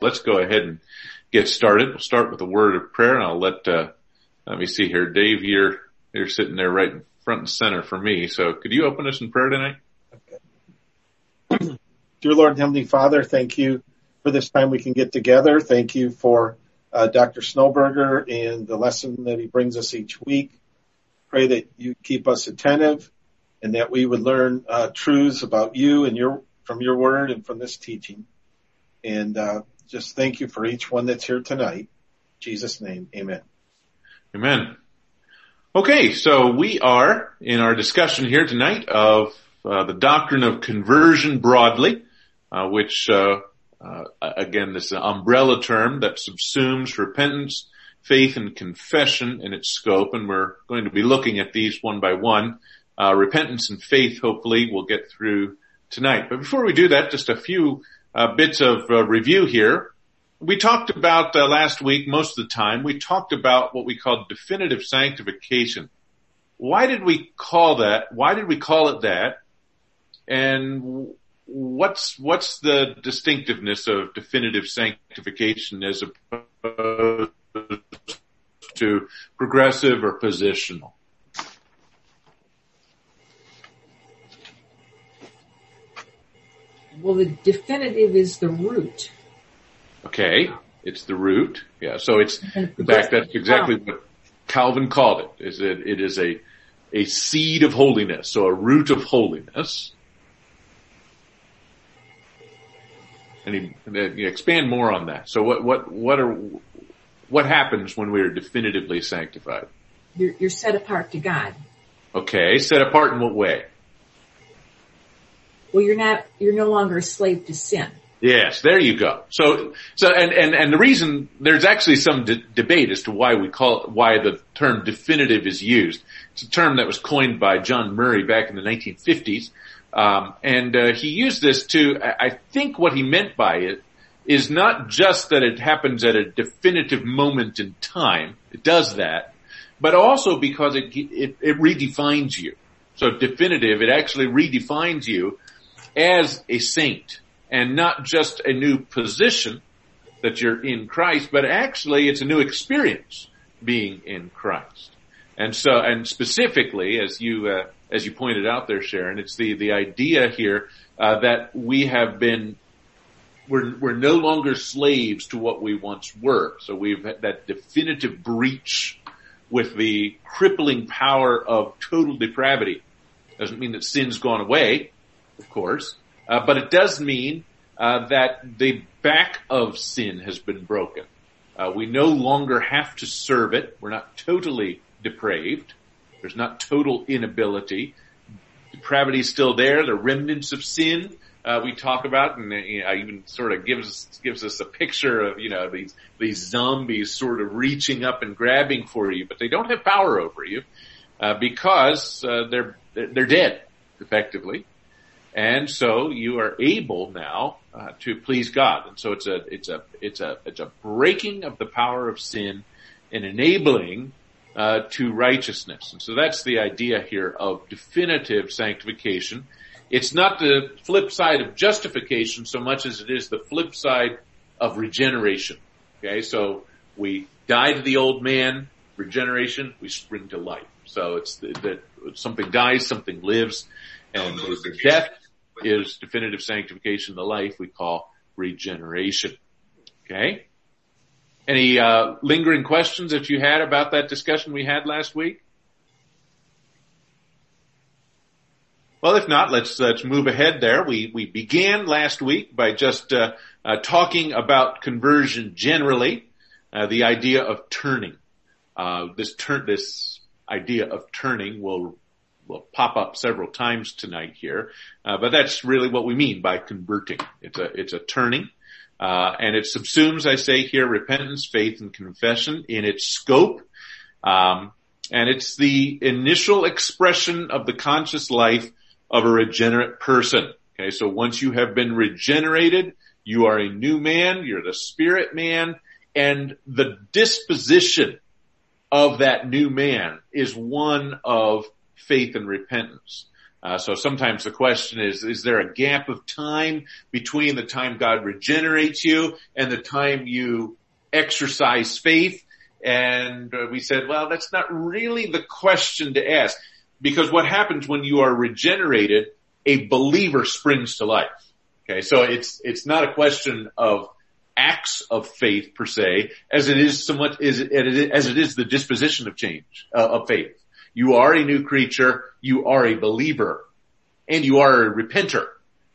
let's go ahead and get started. We'll start with a word of prayer and I'll let, uh, let me see here. Dave, you're, you're sitting there right in front and center for me. So could you open us in prayer tonight? Okay. Dear Lord Heavenly Father, thank you for this time we can get together. Thank you for uh, Dr. Snowberger and the lesson that he brings us each week. Pray that you keep us attentive and that we would learn uh, truths about you and your from your word and from this teaching. And uh, just thank you for each one that's here tonight. In Jesus' name, amen. Amen. Okay, so we are in our discussion here tonight of uh, the doctrine of conversion broadly, uh, which uh, uh again, this umbrella term that subsumes repentance, faith, and confession in its scope, and we're going to be looking at these one by one. Uh, repentance and faith, hopefully, we'll get through tonight. But before we do that, just a few bits of uh, review here. We talked about uh, last week, most of the time, we talked about what we called definitive sanctification. Why did we call that? Why did we call it that? And what's what's the distinctiveness of definitive sanctification as opposed to progressive or positional? Well, the definitive is the root. Okay, it's the root. Yeah, so it's in fact that's exactly what Calvin called it. Is that it is a a seed of holiness, so a root of holiness. And he, and he expand more on that. So what what what are what happens when we are definitively sanctified? You're, you're set apart to God. Okay, set apart in what way? Well, you're not, you're no longer a slave to sin. Yes, there you go. So, so, and, and, and the reason, there's actually some de- debate as to why we call, why the term definitive is used. It's a term that was coined by John Murray back in the 1950s. Um, and, uh, he used this to, I think what he meant by it is not just that it happens at a definitive moment in time. It does that, but also because it, it, it redefines you. So definitive, it actually redefines you as a saint and not just a new position that you're in Christ, but actually it's a new experience being in Christ. And so, and specifically, as you uh, as you pointed out there, Sharon, it's the the idea here uh, that we have been we're we're no longer slaves to what we once were. So we've had that definitive breach with the crippling power of total depravity. Doesn't mean that sin's gone away of course, uh, but it does mean uh, that the back of sin has been broken. Uh, we no longer have to serve it. We're not totally depraved. There's not total inability. Depravity is still there. The remnants of sin uh, we talk about, and you know, even sort of gives gives us a picture of you know these these zombies sort of reaching up and grabbing for you, but they don't have power over you uh, because uh, they're they're dead effectively. And so you are able now uh, to please God. And so it's a it's a it's a it's a breaking of the power of sin and enabling uh, to righteousness. And so that's the idea here of definitive sanctification. It's not the flip side of justification so much as it is the flip side of regeneration. Okay, so we die to the old man, regeneration, we spring to life. So it's that something dies, something lives, and the death is definitive sanctification, of the life we call regeneration. Okay? Any uh, lingering questions that you had about that discussion we had last week? Well, if not, let's let's move ahead. There, we we began last week by just uh, uh, talking about conversion generally, uh, the idea of turning. Uh, this turn this idea of turning will will pop up several times tonight here, uh, but that's really what we mean by converting. It's a it's a turning, uh, and it subsumes, I say here, repentance, faith, and confession in its scope, um, and it's the initial expression of the conscious life of a regenerate person. Okay, so once you have been regenerated, you are a new man. You're the spirit man, and the disposition of that new man is one of faith and repentance. Uh, so sometimes the question is, is there a gap of time between the time God regenerates you and the time you exercise faith? And uh, we said, well, that's not really the question to ask because what happens when you are regenerated, a believer springs to life. Okay. So it's, it's not a question of acts of faith per se as it is somewhat as it is the disposition of change, uh, of faith. You are a new creature. You are a believer and you are a repenter.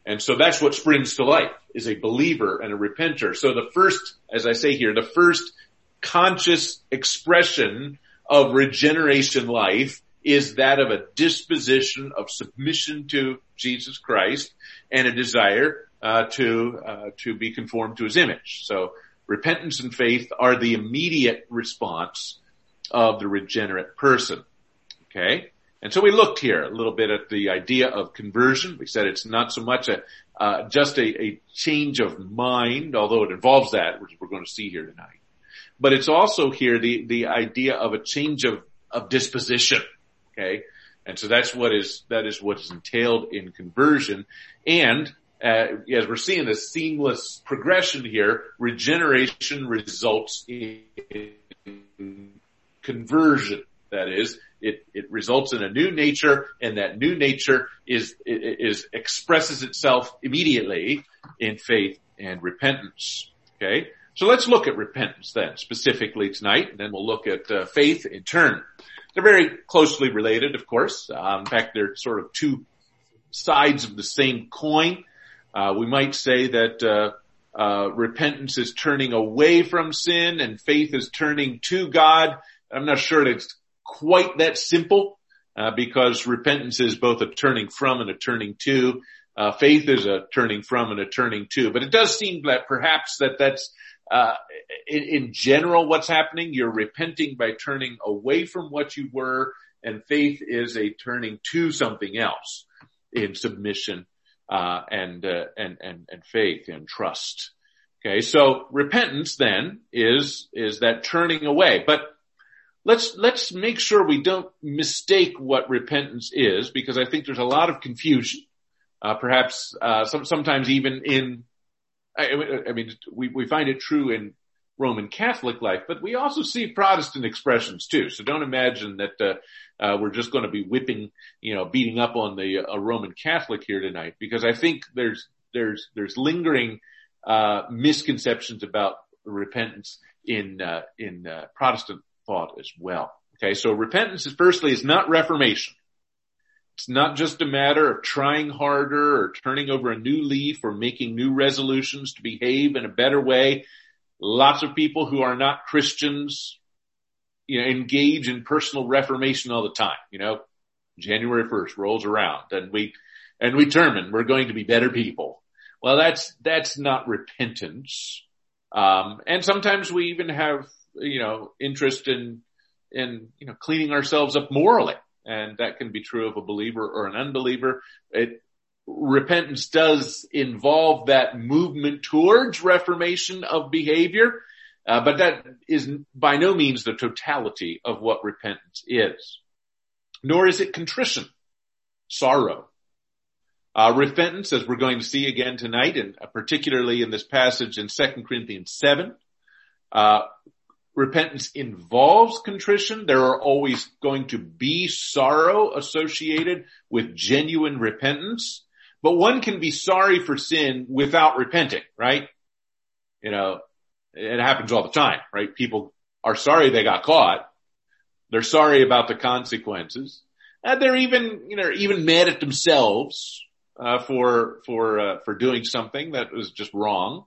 And so that's what springs to life is a believer and a repenter. So the first, as I say here, the first conscious expression of regeneration life is that of a disposition of submission to Jesus Christ and a desire uh, to uh, to be conformed to His image. So repentance and faith are the immediate response of the regenerate person. Okay? And so we looked here a little bit at the idea of conversion. We said it's not so much a, uh, just a, a, change of mind, although it involves that, which we're going to see here tonight. But it's also here the, the idea of a change of, of disposition. Okay. And so that's what is, that is what is entailed in conversion. And, uh, as we're seeing this seamless progression here, regeneration results in conversion. That is, it, it results in a new nature and that new nature is, is, expresses itself immediately in faith and repentance. Okay. So let's look at repentance then specifically tonight and then we'll look at uh, faith in turn. They're very closely related, of course. Um, in fact, they're sort of two sides of the same coin. Uh, we might say that uh, uh, repentance is turning away from sin and faith is turning to God. I'm not sure it's quite that simple uh, because repentance is both a turning from and a turning to. Uh, faith is a turning from and a turning to. But it does seem that perhaps that that's uh, in, in, general what's happening. You're repenting by turning away from what you were, and faith is a turning to something else in submission uh, and uh, and and and faith and trust. Okay, so repentance then is is that turning away, but let's let's make sure we don't mistake what repentance is because I think there's a lot of confusion. Uh, perhaps uh, some, sometimes even in, I, I, mean, we we find it true in Roman Catholic life, but we also see Protestant expressions too. So don't imagine that uh, uh we're just going to be whipping, you know, beating up on the uh, Roman Catholic here tonight because I think there's there's there's lingering uh, misconceptions about repentance in in Protestant thought as well. Okay, so repentance is firstly is not reformation. It's not just a matter of trying harder or turning over a new leaf or making new resolutions to behave in a better way. Lots of people who are not Christians, you know, engage in personal reformation all the time. You know, January 1st rolls around and we, and we determine we're going to be better people. Well, that's, that's not repentance. Um, and sometimes we even have you know, interest in, in, you know, cleaning ourselves up morally. And that can be true of a believer or an unbeliever. It, repentance does involve that movement towards reformation of behavior. Uh, but that is by no means the totality of what repentance is. Nor is it contrition, sorrow. Uh, repentance, as we're going to see again tonight, and particularly in this passage in 2 Corinthians 7, uh, repentance involves contrition. There are always going to be sorrow associated with genuine repentance, but one can be sorry for sin without repenting, right? You know, it happens all the time, right? People are sorry they got caught. They're sorry about the consequences. And they're even, you know, even mad at themselves, uh, for, for, uh, for doing something that was just wrong.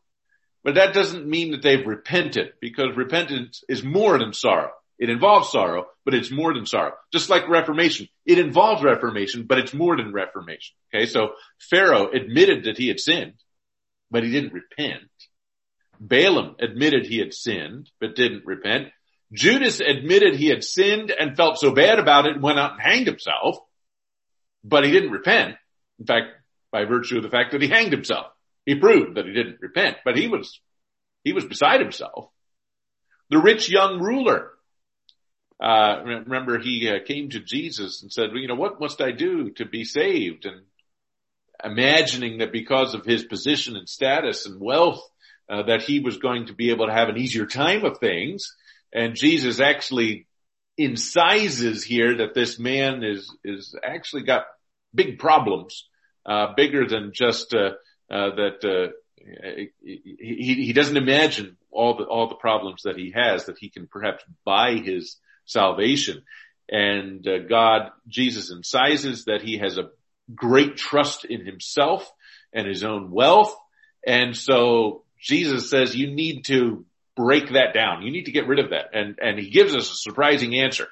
But that doesn't mean that they've repented because repentance is more than sorrow. It involves sorrow, but it's more than sorrow. Just like reformation. It involves reformation, but it's more than reformation. Okay. So Pharaoh admitted that he had sinned, but he didn't repent. Balaam admitted he had sinned, but didn't repent. Judas admitted he had sinned and felt so bad about it and went out and hanged himself, but he didn't repent. In fact, by virtue of the fact that he hanged himself. He proved that he didn't repent, but he was, he was beside himself. The rich young ruler uh, remember he uh, came to Jesus and said, well, you know, what must I do to be saved? And imagining that because of his position and status and wealth, uh, that he was going to be able to have an easier time of things. And Jesus actually incises here that this man is, is actually got big problems, uh, bigger than just, uh, that, uh, he, he doesn't imagine all the, all the problems that he has that he can perhaps buy his salvation. And uh, God, Jesus incises that he has a great trust in himself and his own wealth. And so Jesus says you need to break that down. You need to get rid of that. And, and he gives us a surprising answer.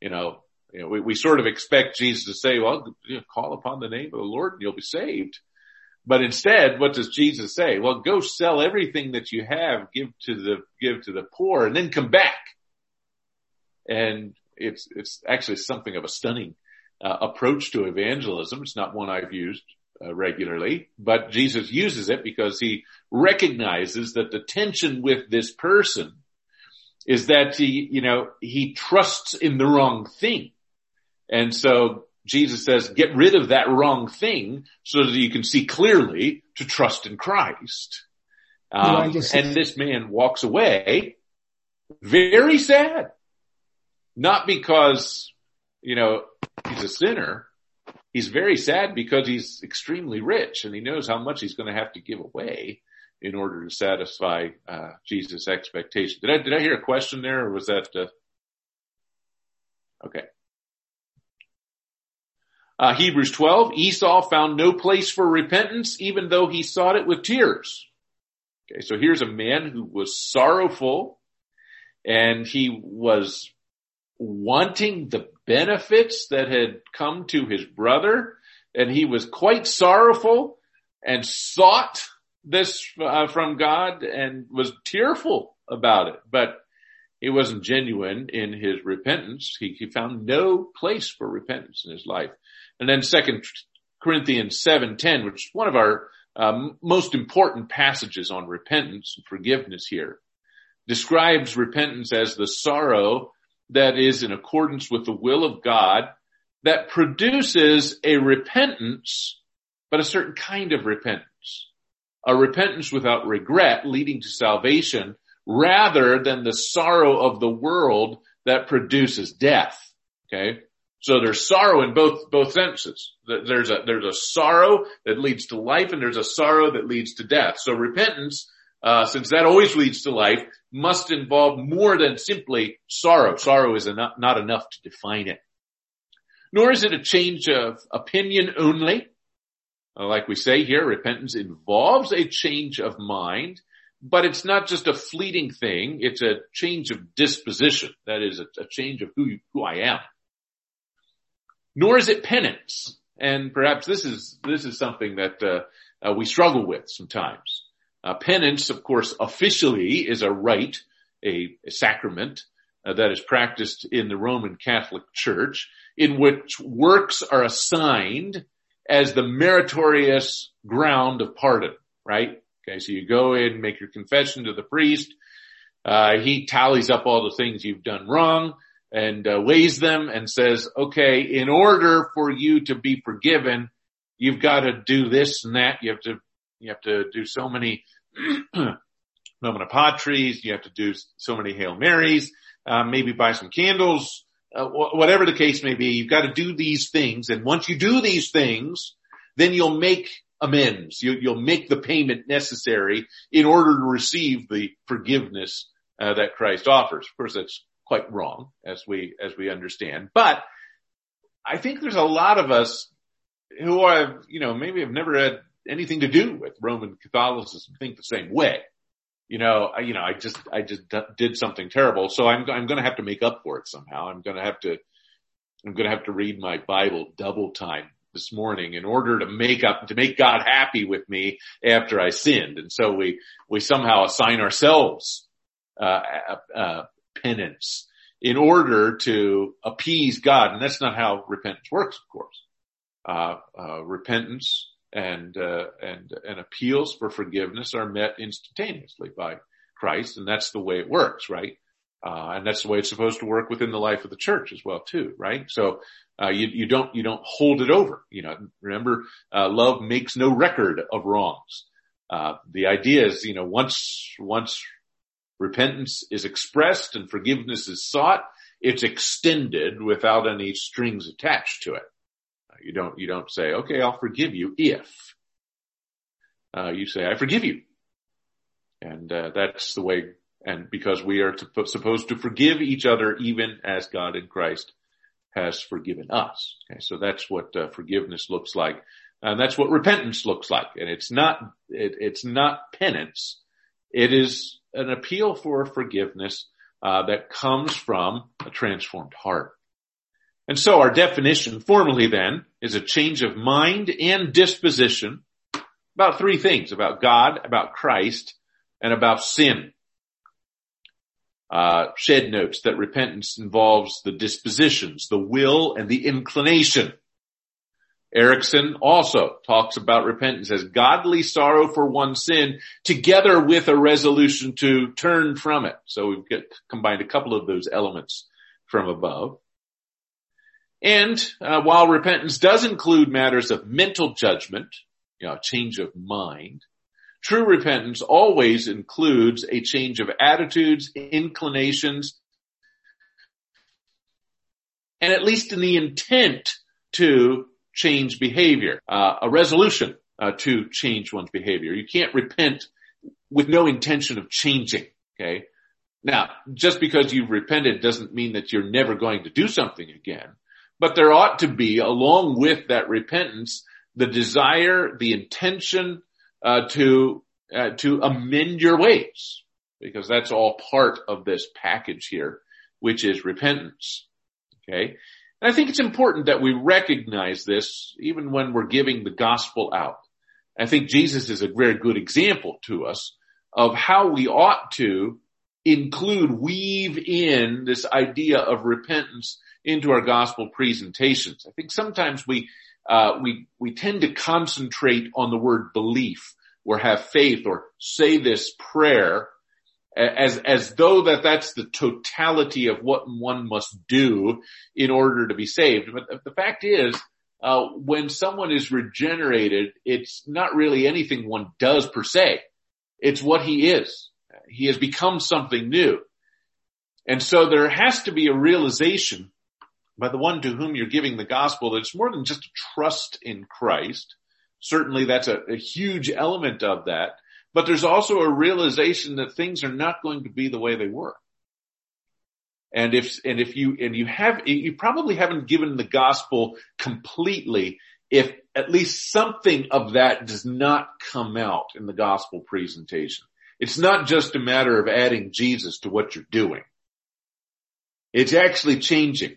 You know, you know, we, we sort of expect Jesus to say, well, you know, call upon the name of the Lord and you'll be saved. But instead, what does Jesus say? Well, go sell everything that you have, give to the, give to the poor and then come back. And it's, it's actually something of a stunning uh, approach to evangelism. It's not one I've used uh, regularly, but Jesus uses it because he recognizes that the tension with this person is that he, you know, he trusts in the wrong thing. And so Jesus says, get rid of that wrong thing so that you can see clearly to trust in Christ. Um, and this man walks away very sad. Not because, you know, he's a sinner. He's very sad because he's extremely rich and he knows how much he's going to have to give away in order to satisfy uh, Jesus' expectation. Did I did I hear a question there, or was that? Uh... Okay. Uh, Hebrews 12, Esau found no place for repentance, even though he sought it with tears. Okay, so here's a man who was sorrowful and he was wanting the benefits that had come to his brother and he was quite sorrowful and sought this uh, from God and was tearful about it, but he wasn't genuine in his repentance. He, he found no place for repentance in his life. And then second Corinthians 7:10, which is one of our um, most important passages on repentance and forgiveness here, describes repentance as the sorrow that is in accordance with the will of God that produces a repentance, but a certain kind of repentance. A repentance without regret leading to salvation rather than the sorrow of the world that produces death. Okay. So there's sorrow in both, both senses. There's a, there's a sorrow that leads to life and there's a sorrow that leads to death. So repentance, uh, since that always leads to life, must involve more than simply sorrow. Sorrow is enough, not enough to define it. Nor is it a change of opinion only. Uh, like we say here, repentance involves a change of mind, but it's not just a fleeting thing. It's a change of disposition. That is a, a change of who, you, who I am nor is it penance. And perhaps this is, this is something that, uh, uh, we struggle with sometimes. Uh, penance, of course, officially is a rite, a, a sacrament uh, that is practiced in the Roman Catholic Church in which works are assigned as the meritorious ground of pardon, right? Okay, so you go in, make your confession to the priest. Uh, he tallies up all the things you've done wrong and uh, weighs them and says, okay, in order for you to be forgiven, you've got to do this and that. You have to, you have to do so many Nomina Patris. You have to do so many Hail Marys, uh, maybe buy some candles, uh, wh- whatever the case may be. You've got to do these things. And once you do these things, then you'll make amends. You, will make the payment necessary in order to receive the forgiveness uh, that Christ offers. Of course, that's quite wrong as we, as we understand. But I think there's a lot of us who have, you know, maybe have never had anything to do with Roman Catholicism think the same way. You know, I, you know, I just, I just did something terrible. So I'm, I'm going to have to make up for it somehow. I'm going to have to, I'm going to have to read my Bible double time this morning in order to make up, to make God happy with me after I sinned. And so we, we somehow assign ourselves, uh, uh, penance in order to appease God. And that's not how repentance works, of course. Uh, uh, repentance and, uh, and, and appeals for forgiveness are met instantaneously by Christ. And that's the way it works, right? Uh, and that's the way it's supposed to work within the life of the church as well too, right? So, uh, you, you don't, you don't hold it over. You know, remember, uh, love makes no record of wrongs. Uh, the idea is, you know, once, once repentance is expressed and forgiveness is sought, it's extended without any strings attached to it. Uh, you don't, you don't say, okay, I'll forgive you if, uh, you say, I forgive you. And, uh, that's the way, and because we are to, supposed to forgive each other even as God in Christ has forgiven us. Okay. So that's what uh, forgiveness looks like. And that's what repentance looks like. And it's not, it, it's not penance. It is an appeal for forgiveness uh, that comes from a transformed heart. And so our definition formally then is a change of mind and disposition about three things, about God, about Christ, and about sin. Uh, Shedd notes that repentance involves the dispositions, the will, and the inclination. Erickson also talks about repentance as godly sorrow for one sin together with a resolution to turn from it. So we've got, combined a couple of those elements from above. And uh, while repentance does include matters of mental judgment, you know, change of mind, true repentance always includes a change of attitudes, inclinations, and at least in the intent to change behavior, uh, a resolution uh, to change one's behavior. You can't repent with no intention of changing. Okay. Now, just because you've repented doesn't mean that you're never going to do something again, but there ought to be, along with that repentance, the desire, the intention uh, to uh, to amend your ways, because that's all part of this package here, which is repentance. Okay, and I think it's important that we recognize this even when we're giving the gospel out. I think Jesus is a very good example to us of how we ought to include, weave in this idea of repentance into our gospel presentations. I think sometimes we, uh, we, we tend to concentrate on the word belief or have faith or say this prayer as, as though that that's the totality of what one must do in order to be saved. But the fact is, uh, when someone is regenerated, it's not really anything one does per se. It's what he is. He has become something new. And so there has to be a realization by the one to whom you're giving the gospel that it's more than just a trust in Christ. Certainly that's a, a huge element of that but there's also a realization that things are not going to be the way they were. And if, and if you, and you have, you probably haven't given the gospel completely if at least something of that does not come out in the gospel presentation. It's not just a matter of adding Jesus to what you're doing. It's actually changing.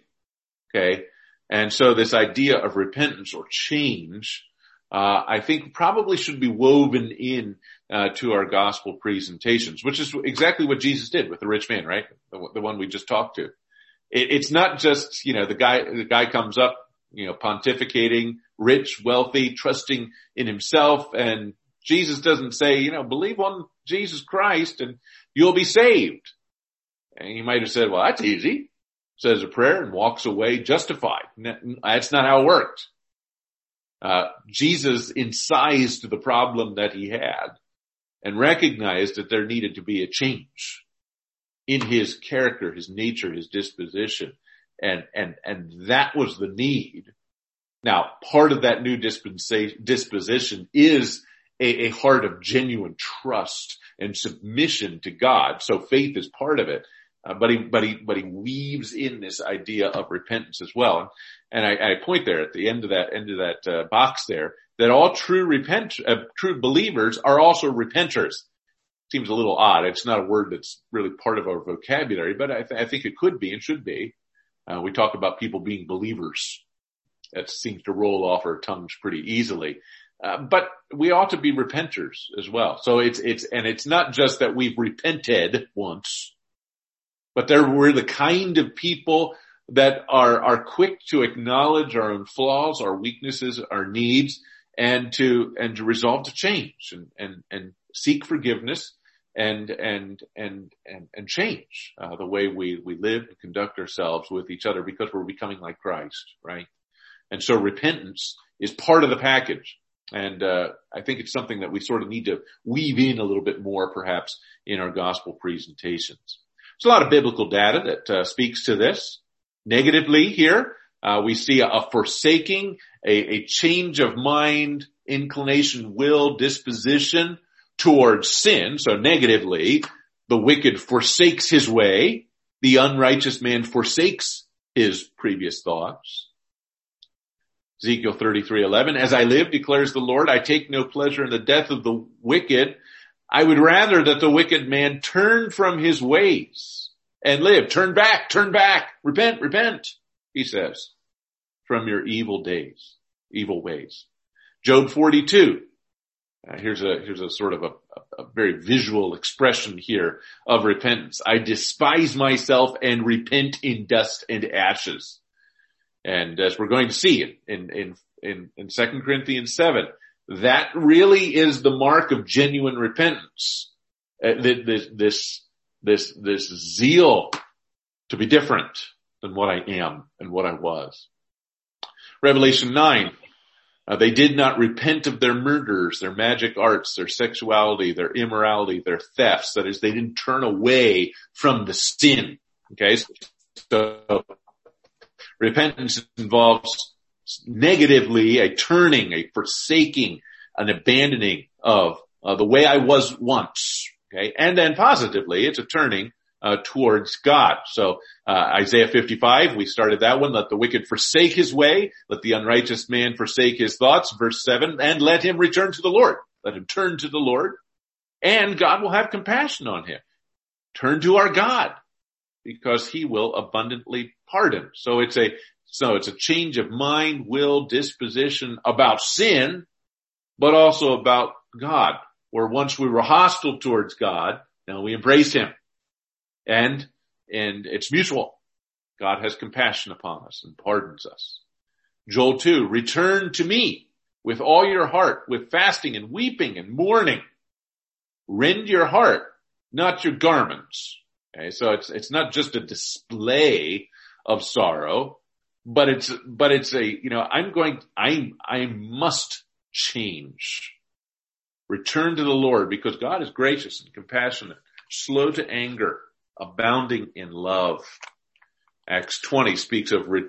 Okay. And so this idea of repentance or change, uh, I think probably should be woven in uh, to our gospel presentations, which is exactly what Jesus did with the rich man, right? The, the one we just talked to. It, it's not just, you know, the guy, the guy comes up, you know, pontificating, rich, wealthy, trusting in himself. And Jesus doesn't say, you know, believe on Jesus Christ and you'll be saved. And he might have said, well, that's easy. Says a prayer and walks away justified. That's not how it worked. Uh, Jesus incised the problem that he had and recognized that there needed to be a change in his character, his nature, his disposition. And, and, and that was the need. Now, part of that new disposition is a, a heart of genuine trust and submission to God. So faith is part of it. Uh, but he, but he, but he weaves in this idea of repentance as well. And I, I point there at the end of that, end of that uh, box there that all true repent, uh, true believers are also repenters. Seems a little odd. It's not a word that's really part of our vocabulary, but I, th- I think it could be and should be. Uh, we talk about people being believers. That seems to roll off our tongues pretty easily. Uh, but we ought to be repenters as well. So it's, it's, and it's not just that we've repented once, but there we're the kind of people that are, are quick to acknowledge our own flaws, our weaknesses, our needs, and to, and to resolve to change and, and, and seek forgiveness and and and and and change uh, the way we we live and conduct ourselves with each other because we're becoming like Christ, right? And so repentance is part of the package. And uh, I think it's something that we sort of need to weave in a little bit more, perhaps, in our gospel presentations. There's a lot of biblical data that uh, speaks to this. Negatively, here uh, we see a, a forsaking, a, a change of mind, inclination, will, disposition towards sin. So negatively, the wicked forsakes his way. The unrighteous man forsakes his previous thoughts. Ezekiel 33:11 As I live declares the Lord I take no pleasure in the death of the wicked I would rather that the wicked man turn from his ways and live turn back turn back repent repent he says from your evil days evil ways Job 42 uh, here's a here's a sort of a, a, very visual expression here of repentance. I despise myself and repent in dust and ashes. And as we're going to see in, in, in, in 2 Corinthians 7, that really is the mark of genuine repentance. Uh, this, this, this, this zeal to be different than what I am and what I was. Revelation 9, uh, they did not repent of their murders, their magic arts, their sexuality, their immorality, their thefts. That is, they didn't turn away from the sin. Okay. So Repentance involves negatively a turning, a forsaking, an abandoning of uh, the way I was once. Okay. And then positively, it's a turning uh, towards God. So uh, Isaiah 55, we started that one. Let the wicked forsake his way. Let the unrighteous man forsake his thoughts. Verse seven, and let him return to the Lord. Let him turn to the Lord and God will have compassion on him. Turn to our God because he will abundantly pardon. So it's a, so it's a change of mind, will, disposition about sin, but also about God, where once we were hostile towards God, now we embrace him and, and it's mutual. God has compassion upon us and pardons us. Joel 2, return to me with all your heart, with fasting and weeping and mourning. Rend your heart, not your garments. Okay, so it's, it's not just a display of sorrow, but it's, but it's a, you know, I'm going, I, I must change. Return to the Lord because God is gracious and compassionate, slow to anger, abounding in love. Acts 20 speaks of re,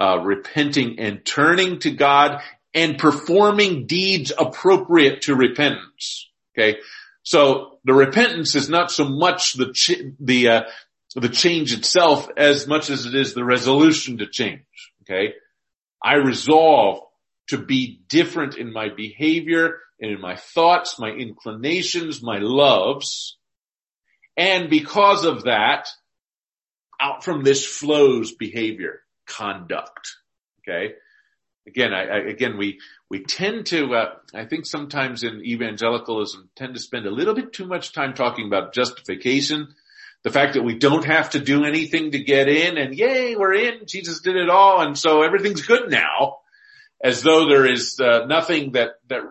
uh, repenting and turning to God and performing deeds appropriate to repentance. Okay. So the repentance is not so much the, the, uh, the change itself as much as it is the resolution to change. Okay. I resolve to be different in my behavior and in my thoughts, my inclinations, my loves. And because of that, out from this flows behavior, conduct. Okay again, I, I, again, we, we tend to, uh, I think sometimes in evangelicalism tend to spend a little bit too much time talking about justification. The fact that we don't have to do anything to get in and yay, we're in. Jesus did it all. And so everything's good now as though there is uh, nothing that, that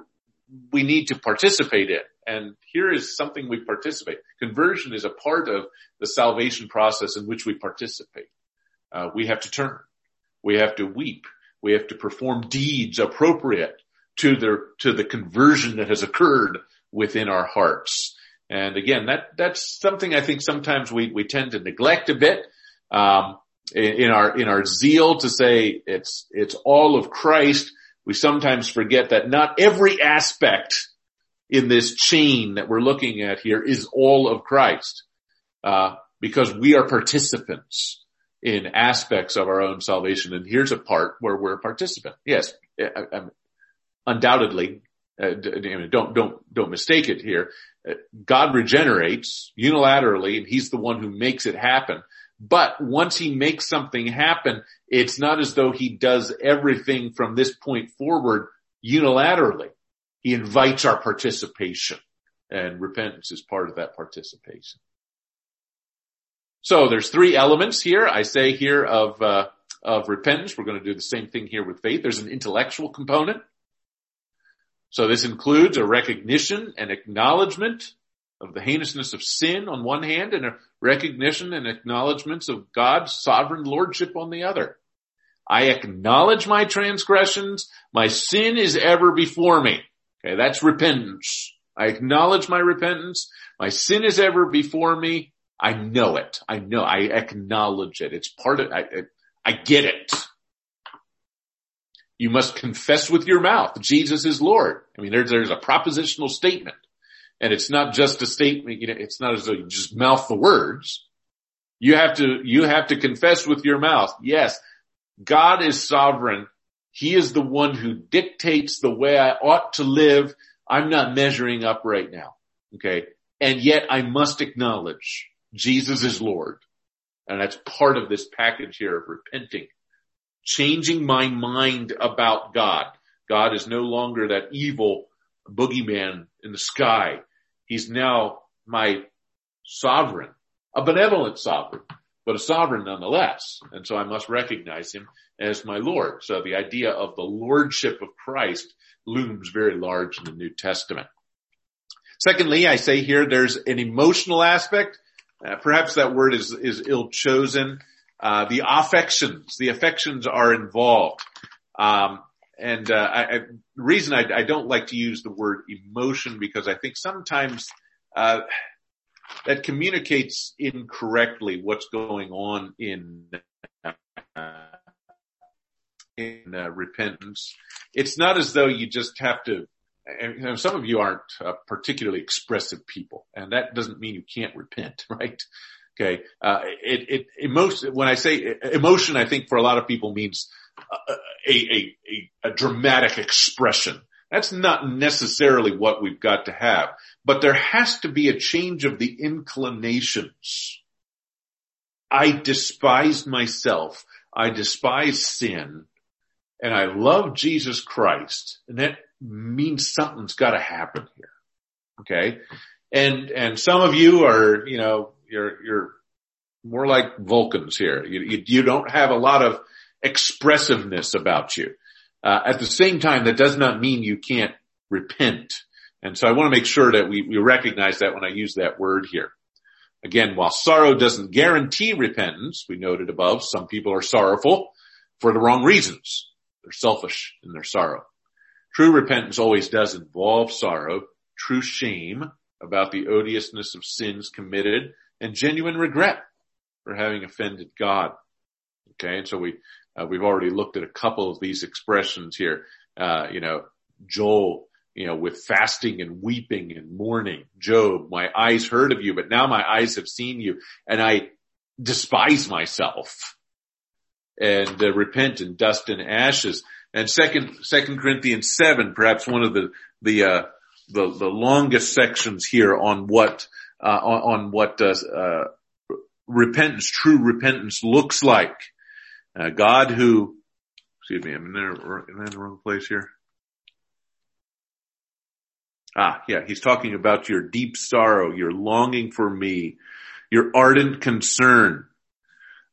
we need to participate in. And here is something we participate. Conversion is a part of the salvation process in which we participate. Uh, we have to turn. We have to weep. We have to perform deeds appropriate to the, to the conversion that has occurred within our hearts. And again, that, that's something I think sometimes we, we tend to neglect a bit, um, in, our, in our zeal to say it's, it's all of Christ. We sometimes forget that not every aspect in this chain that we're looking at here is all of Christ, uh, because we are participants in aspects of our own salvation. And here's a part where we're a participant. Yes, I, undoubtedly, uh, don't, don't, don't mistake it here. God regenerates unilaterally and he's the one who makes it happen. But once he makes something happen, it's not as though he does everything from this point forward unilaterally. He invites our participation and repentance is part of that participation. So there's three elements here. I say here of, uh, of repentance. We're going to do the same thing here with faith. There's an intellectual component. So this includes a recognition and acknowledgement of the heinousness of sin on one hand and a recognition and acknowledgments of God's sovereign lordship on the other. I acknowledge my transgressions. My sin is ever before me. Okay. That's repentance. I acknowledge my repentance. My sin is ever before me. I know it. I know. I acknowledge it. It's part of, I, I get it. You must confess with your mouth Jesus is Lord. I mean, there's, there's a propositional statement. And it's not just a statement, you know, it's not as though you just mouth the words. You have to, you have to confess with your mouth. Yes, God is sovereign. He is the one who dictates the way I ought to live. I'm not measuring up right now. Okay. And yet I must acknowledge Jesus is Lord. And that's part of this package here of repenting, changing my mind about God. God is no longer that evil boogeyman in the sky. He's now my sovereign, a benevolent sovereign, but a sovereign nonetheless. And so I must recognize him as my Lord. So the idea of the Lordship of Christ looms very large in the New Testament. Secondly, I say here there's an emotional aspect. Uh, perhaps that word is, is ill chosen. Uh, the affections, the affections are involved. Um, and uh, I, I, the reason I, I, don't like to use the word emotion because I think sometimes uh, that communicates incorrectly what's going on in uh, in uh, repentance. It's not as though you just have to. And, some of you aren't particularly expressive people, and that doesn't mean you can't repent, right? Okay. Uh, it, it, emotion, when I say emotion, I think for a lot of people means a, a, a, a dramatic expression. That's not necessarily what we've got to have, but there has to be a change of the inclinations. I despise myself. I despise sin and I love Jesus Christ. And that means something's got to happen here. Okay. And, and some of you are, you know, you're, you're more like Vulcans here. You, you, you don't have a lot of expressiveness about you. Uh, at the same time, that does not mean you can't repent. And so I want to make sure that we, we recognize that when I use that word here. Again, while sorrow doesn't guarantee repentance, we noted above, some people are sorrowful for the wrong reasons. They're selfish in their sorrow. True repentance always does involve sorrow, true shame about the odiousness of sins committed, and genuine regret for having offended God. Okay, and so we uh, we've already looked at a couple of these expressions here. Uh, you know, Joel, you know, with fasting and weeping and mourning. Job, my eyes heard of you, but now my eyes have seen you and I despise myself and uh, repent in dust and ashes. And second, second Corinthians seven, perhaps one of the, the, uh, the, the longest sections here on what, uh, on, on, what, uh, uh, repentance, true repentance looks like. Uh, God who, excuse me, I'm in, am I in the wrong place here? Ah, yeah, he's talking about your deep sorrow, your longing for me, your ardent concern.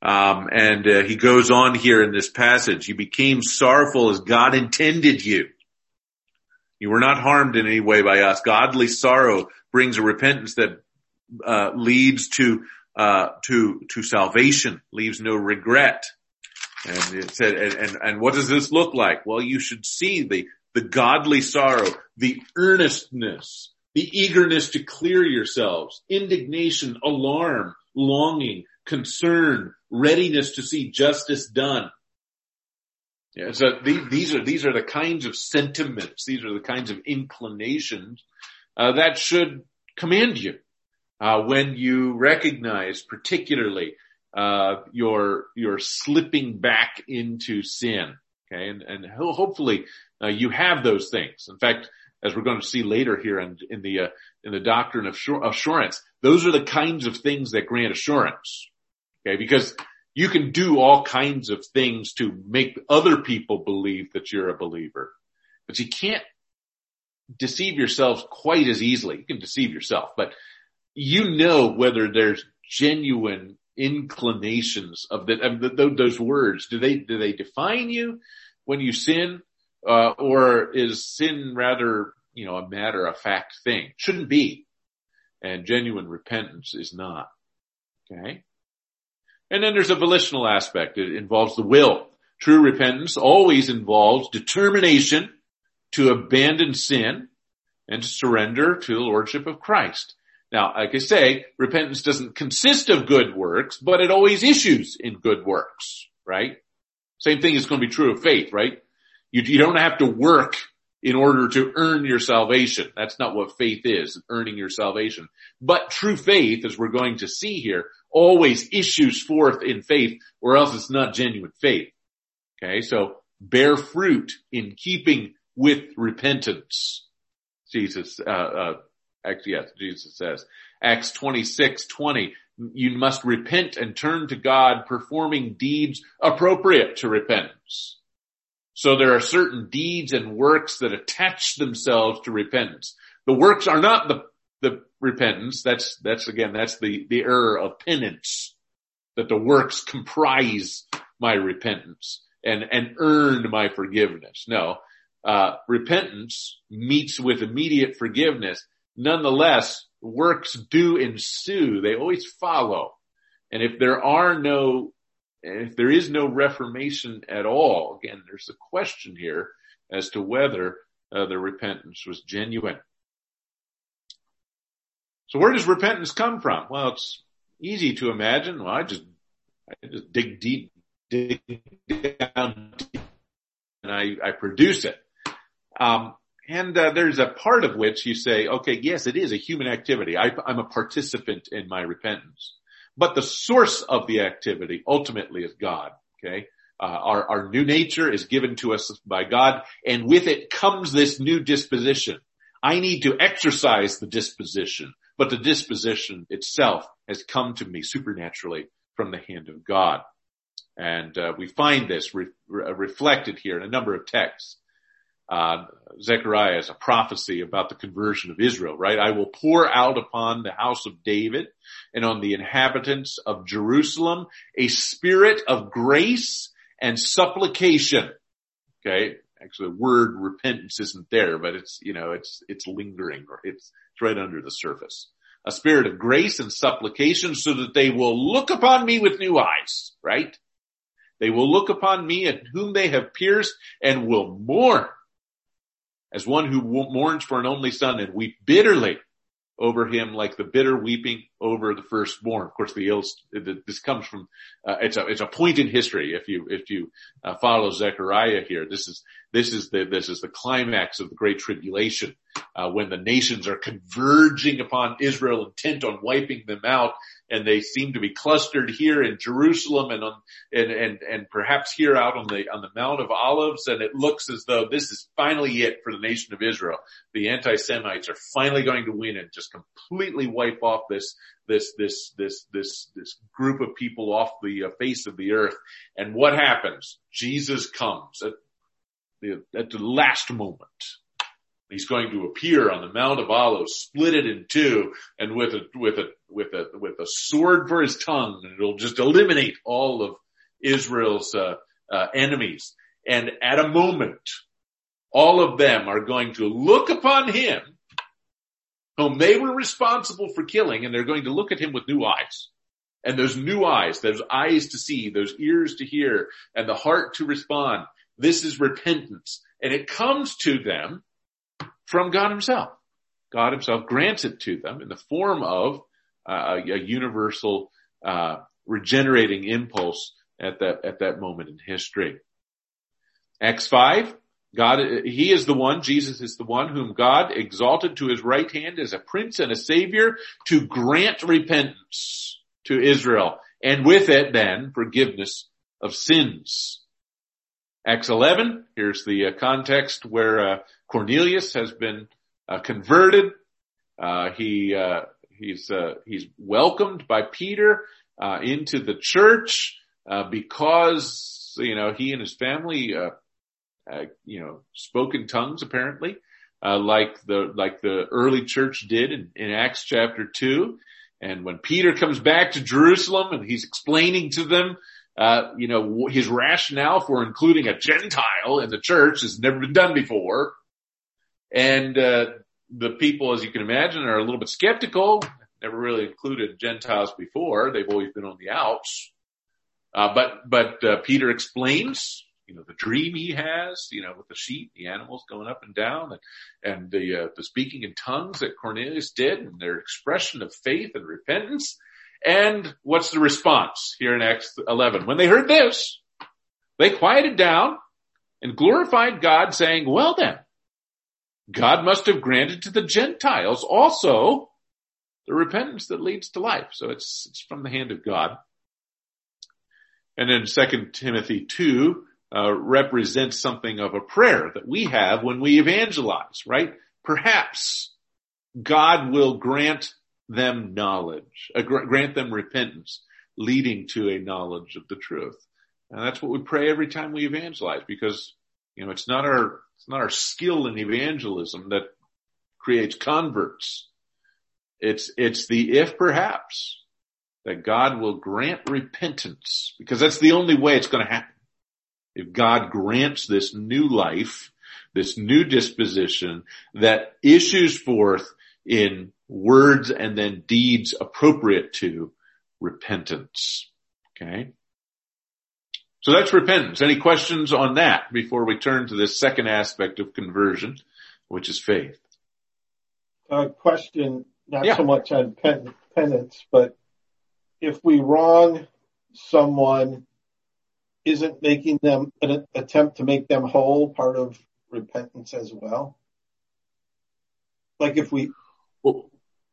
Um, and uh, he goes on here in this passage. You became sorrowful as God intended you. You were not harmed in any way by us. Godly sorrow brings a repentance that uh, leads to uh, to to salvation, leaves no regret. And it said, and, and, and what does this look like? Well, you should see the, the godly sorrow, the earnestness, the eagerness to clear yourselves, indignation, alarm, longing, concern, readiness to see justice done. Yeah, so these are these are the kinds of sentiments, these are the kinds of inclinations uh, that should command you uh, when you recognize, particularly uh, you're you're slipping back into sin. Okay, and and hopefully uh, you have those things. In fact, as we're going to see later here in, in the uh, in the doctrine of assurance, those are the kinds of things that grant assurance. Okay, because you can do all kinds of things to make other people believe that you're a believer, but you can't deceive yourselves quite as easily. You can deceive yourself, but you know whether there's genuine inclinations of, of the, those words? Do they, do they define you when you sin? Uh, or is sin rather, you know, a matter of fact thing? Shouldn't be. and genuine repentance is not. Okay. And then there's a volitional aspect. It involves the will. True repentance always involves determination to abandon sin and to surrender to the Lordship of Christ. Now, like I say, repentance doesn't consist of good works, but it always issues in good works, right? Same thing is going to be true of faith, right? You, you don't have to work in order to earn your salvation. That's not what faith is, earning your salvation. But true faith, as we're going to see here, always issues forth in faith or else it's not genuine faith. Okay. So bear fruit in keeping with repentance. Jesus, uh, uh, yes, Jesus says, Acts 26, 20, you must repent and turn to God performing deeds appropriate to repentance. So there are certain deeds and works that attach themselves to repentance. The works are not the, the repentance. That's, that's again, that's the, the error of penance. That the works comprise my repentance and, and earn my forgiveness. No, uh, repentance meets with immediate forgiveness. Nonetheless, works do ensue. They always follow. And if there are no if there is no reformation at all, again, there's a question here as to whether uh, the repentance was genuine. So where does repentance come from? Well, it's easy to imagine. Well, I just, I just dig deep, dig down deep, and I, I produce it. Um, and uh, there's a part of which you say, okay, yes, it is a human activity. I, I'm a participant in my repentance. But the source of the activity ultimately is God. Okay. Uh, our, our new nature is given to us by God and with it comes this new disposition. I need to exercise the disposition, but the disposition itself has come to me supernaturally from the hand of God. And uh, we find this re- re- reflected here in a number of texts uh, Zechariah is a prophecy about the conversion of Israel, right? I will pour out upon the house of David and on the inhabitants of Jerusalem a spirit of grace and supplication. Okay. Actually, the word repentance isn't there, but it's, you know, it's, it's lingering or it's, it's right under the surface. A spirit of grace and supplication so that they will look upon me with new eyes, right? They will look upon me at whom they have pierced and will mourn as one who mourns for an only son and weep bitterly over him like the bitter weeping over the firstborn. Of course, the ill, this comes from, uh, it's a, it's a point in history. If you, if you uh, follow Zechariah here, this is, this is the, this is the climax of the great tribulation, uh, when the nations are converging upon Israel intent on wiping them out and they seem to be clustered here in Jerusalem and on, and, and, and perhaps here out on the, on the Mount of Olives. And it looks as though this is finally it for the nation of Israel. The anti-Semites are finally going to win and just completely wipe off this, this, this, this, this, this group of people off the uh, face of the earth. And what happens? Jesus comes at the, at the last moment He's going to appear on the Mount of Olives, split it in two, and with a, with a, with a, with a sword for his tongue, and it'll just eliminate all of Israel's, uh, uh, enemies. And at a moment, all of them are going to look upon him whom they were responsible for killing, and they're going to look at him with new eyes. And those new eyes, those eyes to see, those ears to hear, and the heart to respond. This is repentance. And it comes to them from God himself. God himself grants it to them in the form of uh, a, universal uh, regenerating impulse at that at that moment in history. Acts five, God, He is the one, Jesus is the one whom God exalted to His right hand as a prince and a savior to grant repentance to Israel, and with it then forgiveness of sins. Acts 11, here's the uh, context where uh, Cornelius has been uh, converted. Uh, he uh, he's uh, he's welcomed by Peter into the church because you know he and his family you know spoke in tongues apparently like the like the early church did in, in Acts chapter two. And when Peter comes back to Jerusalem and he's explaining to them uh, you know, his rationale for including a Gentile in the church has never been done before. And, uh, the people, as you can imagine, are a little bit skeptical. Never really included Gentiles before. They've always been on the outs. Uh, but, but, uh, Peter explains, you know, the dream he has, you know, with the sheep, the animals going up and down and, and the, uh, the speaking in tongues that Cornelius did and their expression of faith and repentance. And what's the response here in Acts 11? When they heard this, they quieted down and glorified God saying, well then, God must have granted to the Gentiles also the repentance that leads to life. So it's, it's from the hand of God. And then second Timothy two, uh, represents something of a prayer that we have when we evangelize, right? Perhaps God will grant them knowledge, uh, grant them repentance leading to a knowledge of the truth. And that's what we pray every time we evangelize because, you know, it's not our, it's not our skill in evangelism that creates converts. It's, it's the if perhaps that God will grant repentance because that's the only way it's going to happen. If God grants this new life, this new disposition that issues forth in words and then deeds appropriate to repentance. Okay. So that's repentance. Any questions on that before we turn to this second aspect of conversion, which is faith? A question, not yeah. so much on penance, but if we wrong someone, isn't making them an attempt to make them whole part of repentance as well? Like if we, well,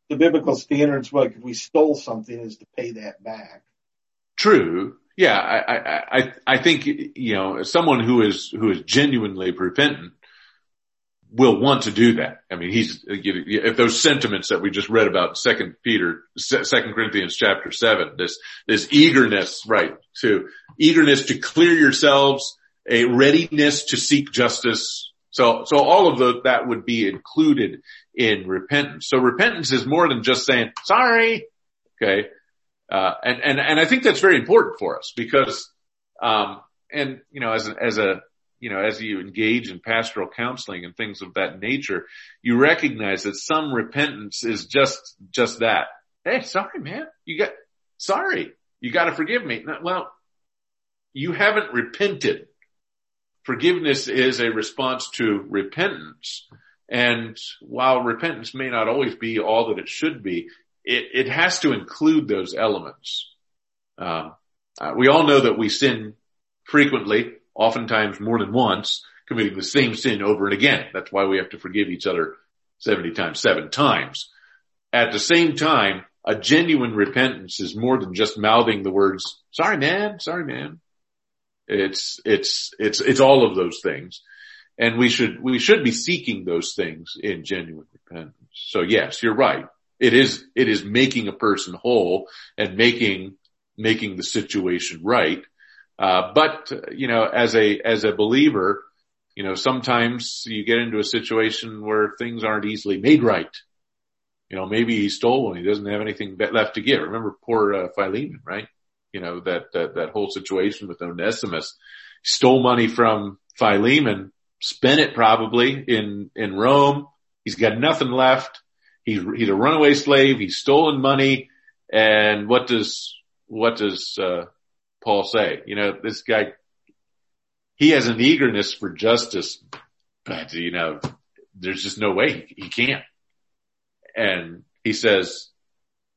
the biblical standards, like if we stole something is to pay that back. True. Yeah. I, I, I think, you know, someone who is, who is genuinely repentant will want to do that. I mean, he's, if those sentiments that we just read about second Peter, second Corinthians chapter seven, this, this eagerness, right, to eagerness to clear yourselves, a readiness to seek justice. So, so all of the, that would be included in repentance. So repentance is more than just saying, sorry. Okay. Uh, and, and, and I think that's very important for us because, um, and, you know, as a, as a, you know, as you engage in pastoral counseling and things of that nature, you recognize that some repentance is just, just that. Hey, sorry, man. You got, sorry. You got to forgive me. Well, you haven't repented. Forgiveness is a response to repentance. And while repentance may not always be all that it should be, it, it has to include those elements. Uh, uh, we all know that we sin frequently oftentimes more than once, committing the same sin over and again. That's why we have to forgive each other 70 times, seven times. At the same time, a genuine repentance is more than just mouthing the words, sorry man, sorry man. It's, it's, it's, it's all of those things. And we should, we should be seeking those things in genuine repentance. So yes, you're right. It is, it is making a person whole and making, making the situation right. Uh, but you know, as a as a believer, you know, sometimes you get into a situation where things aren't easily made right. You know, maybe he stole one; he doesn't have anything left to give. Remember poor uh, Philemon, right? You know that that that whole situation with Onesimus, stole money from Philemon, spent it probably in in Rome. He's got nothing left. He's he's a runaway slave. He's stolen money, and what does what does uh, Paul say? You know, this guy, he has an eagerness for justice, but you know, there's just no way he, he can't. And he says,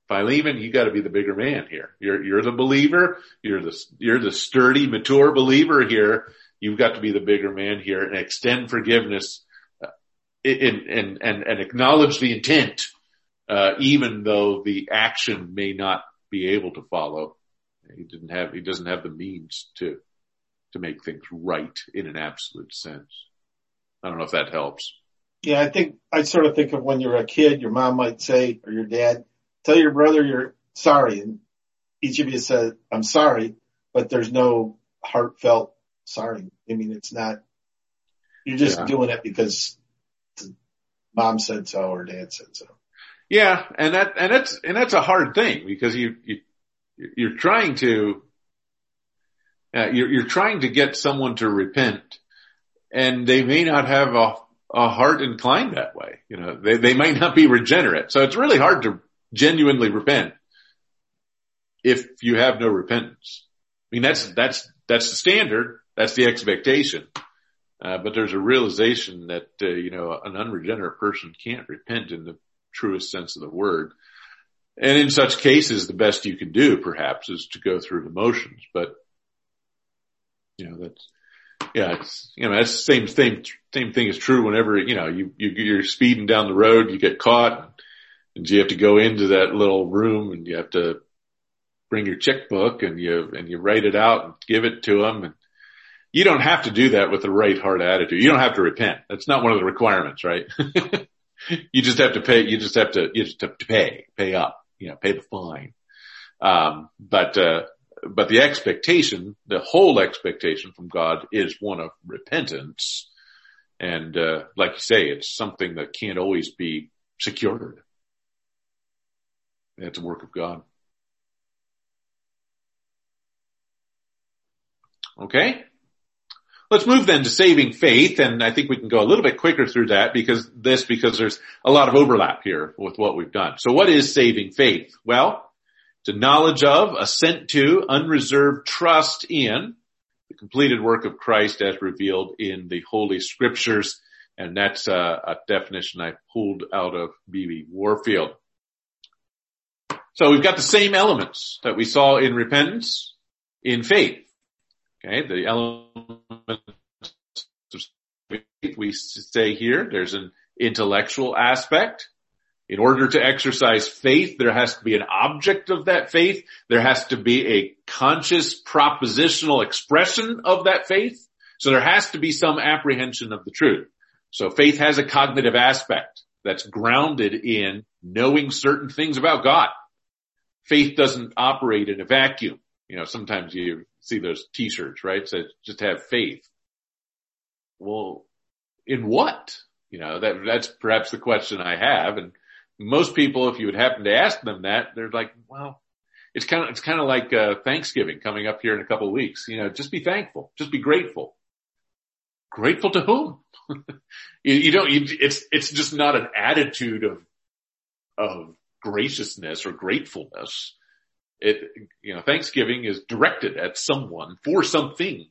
Philemon, you got to be the bigger man here. You're you're the believer. You're the you're the sturdy, mature believer here. You've got to be the bigger man here and extend forgiveness, in, in, and and acknowledge the intent, uh, even though the action may not be able to follow. He didn't have, he doesn't have the means to, to make things right in an absolute sense. I don't know if that helps. Yeah, I think I sort of think of when you're a kid, your mom might say, or your dad, tell your brother you're sorry. And each of you said, I'm sorry, but there's no heartfelt sorry. I mean, it's not, you're just yeah. doing it because mom said so or dad said so. Yeah. And that, and that's, and that's a hard thing because you, you, you're trying to, uh, you're, you're trying to get someone to repent and they may not have a, a heart inclined that way. You know, they, they might not be regenerate. So it's really hard to genuinely repent if you have no repentance. I mean, that's, that's, that's the standard. That's the expectation. Uh, but there's a realization that, uh, you know, an unregenerate person can't repent in the truest sense of the word. And in such cases, the best you can do perhaps is to go through the motions, but you know, that's, yeah, it's, you know, that's the same, same, same thing is true whenever, you know, you, you, you're speeding down the road, you get caught and you have to go into that little room and you have to bring your checkbook and you, and you write it out and give it to them. And you don't have to do that with the right heart attitude. You don't have to repent. That's not one of the requirements, right? you just have to pay, you just have to, you just have to pay, pay up, you know, pay the fine. Um, but, uh, but the expectation, the whole expectation from God is one of repentance. And, uh, like you say, it's something that can't always be secured. That's a work of God. Okay. Let's move then to saving faith. And I think we can go a little bit quicker through that because this, because there's a lot of overlap here with what we've done. So what is saving faith? Well, to knowledge of, assent to, unreserved trust in the completed work of Christ as revealed in the Holy Scriptures. And that's a, a definition I pulled out of B.B. Warfield. So we've got the same elements that we saw in repentance, in faith. Okay, the elements of faith we say here, there's an intellectual aspect, in order to exercise faith, there has to be an object of that faith. There has to be a conscious propositional expression of that faith. So there has to be some apprehension of the truth. So faith has a cognitive aspect that's grounded in knowing certain things about God. Faith doesn't operate in a vacuum. You know, sometimes you see those t-shirts, right? So just have faith. Well, in what? You know, that, that's perhaps the question I have. And most people, if you would happen to ask them that, they're like, well, it's kind of, it's kind of like, uh, Thanksgiving coming up here in a couple of weeks. You know, just be thankful. Just be grateful. Grateful to whom? you, you, don't, you, it's, it's just not an attitude of, of graciousness or gratefulness. It, you know, Thanksgiving is directed at someone for something.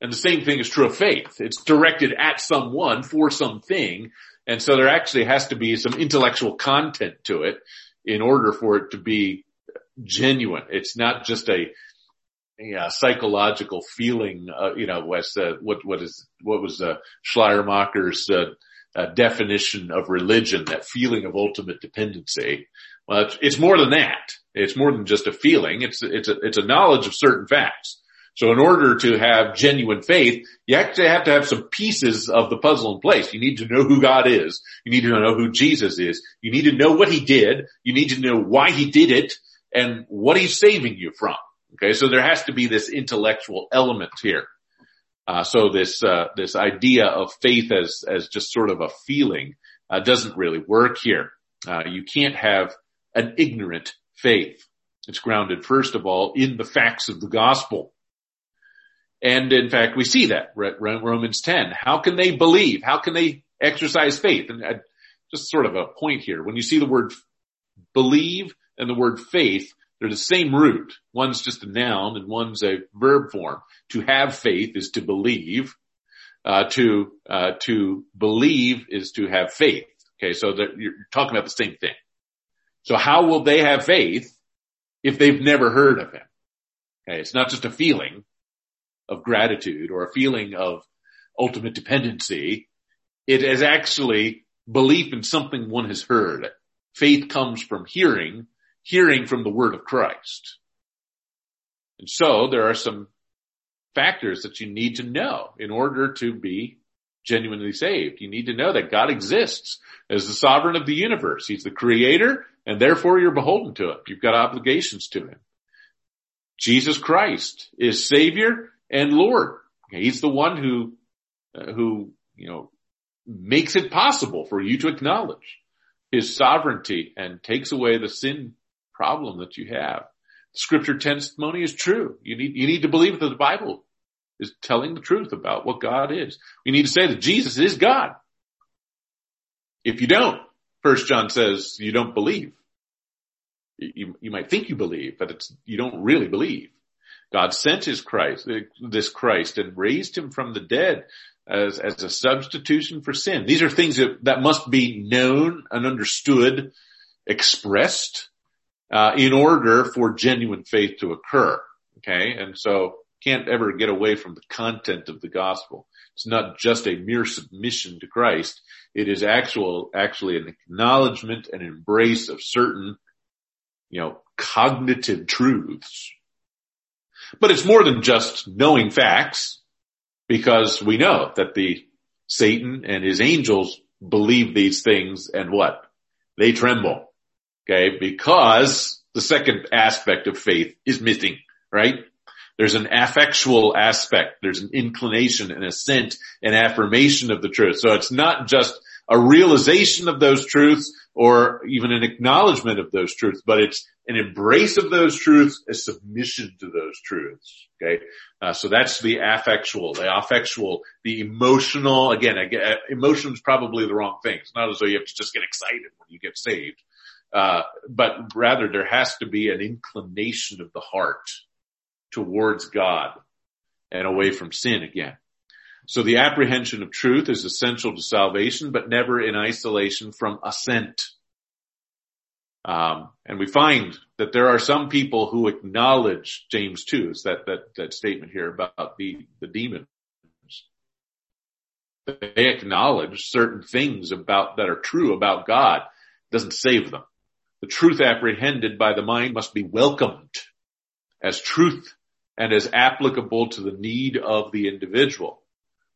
And the same thing is true of faith. It's directed at someone for something and so there actually has to be some intellectual content to it in order for it to be genuine. It's not just a, a psychological feeling, uh, you know, Wes, uh, what, what is, what was, uh, Schleiermacher's, uh, uh, definition of religion, that feeling of ultimate dependency. Well, it's, it's more than that. It's more than just a feeling. It's, it's a, it's a knowledge of certain facts. So in order to have genuine faith, you actually have to have some pieces of the puzzle in place. You need to know who God is. You need to know who Jesus is. You need to know what he did. You need to know why he did it and what he's saving you from. Okay. So there has to be this intellectual element here. Uh, so this, uh, this idea of faith as, as just sort of a feeling, uh, doesn't really work here. Uh, you can't have an ignorant faith. It's grounded first of all in the facts of the gospel. And in fact, we see that Romans 10. How can they believe? How can they exercise faith? And uh, just sort of a point here. When you see the word believe and the word faith, they're the same root. One's just a noun and one's a verb form. To have faith is to believe. Uh, to uh, to believe is to have faith. Okay, so you're talking about the same thing. So how will they have faith if they've never heard of him? Okay, it's not just a feeling of gratitude or a feeling of ultimate dependency. It is actually belief in something one has heard. Faith comes from hearing, hearing from the word of Christ. And so there are some factors that you need to know in order to be genuinely saved. You need to know that God exists as the sovereign of the universe. He's the creator and therefore you're beholden to him. You've got obligations to him. Jesus Christ is savior and Lord. He's the one who, uh, who, you know, makes it possible for you to acknowledge his sovereignty and takes away the sin problem that you have. Scripture testimony is true. You need, you need to believe that the Bible is telling the truth about what God is. We need to say that Jesus is God. If you don't, First John says you don't believe. You, you might think you believe, but it's, you don't really believe. God sent his Christ, this Christ and raised him from the dead as, as a substitution for sin. These are things that, that must be known and understood, expressed, uh, in order for genuine faith to occur. Okay. And so can't ever get away from the content of the gospel. It's not just a mere submission to Christ. It is actual, actually an acknowledgement and embrace of certain, you know, cognitive truths. But it's more than just knowing facts because we know that the Satan and his angels believe these things and what? They tremble. Okay. Because the second aspect of faith is missing, right? There's an affectual aspect. There's an inclination, an assent, an affirmation of the truth. So it's not just a realization of those truths or even an acknowledgement of those truths, but it's an embrace of those truths, a submission to those truths. Okay. Uh, so that's the affectual, the affectual, the emotional, again, again, emotion is probably the wrong thing. It's not as though you have to just get excited when you get saved. Uh, but rather there has to be an inclination of the heart towards God and away from sin again. So the apprehension of truth is essential to salvation, but never in isolation from assent. Um, and we find that there are some people who acknowledge James 2, that, that, that statement here about the, the demons. They acknowledge certain things about, that are true about God. It doesn't save them. The truth apprehended by the mind must be welcomed as truth and as applicable to the need of the individual.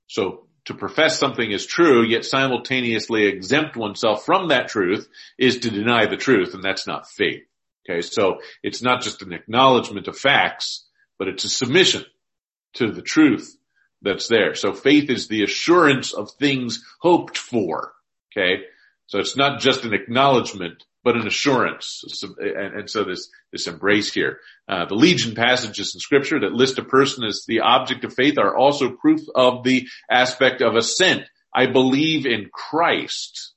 So to profess something is true, yet simultaneously exempt oneself from that truth is to deny the truth, and that's not faith. Okay, so it's not just an acknowledgement of facts, but it's a submission to the truth that's there. So faith is the assurance of things hoped for. Okay, so it's not just an acknowledgement, but an assurance. And, so this, this embrace here. Uh, the legion passages in scripture that list a person as the object of faith are also proof of the aspect of assent. I believe in Christ.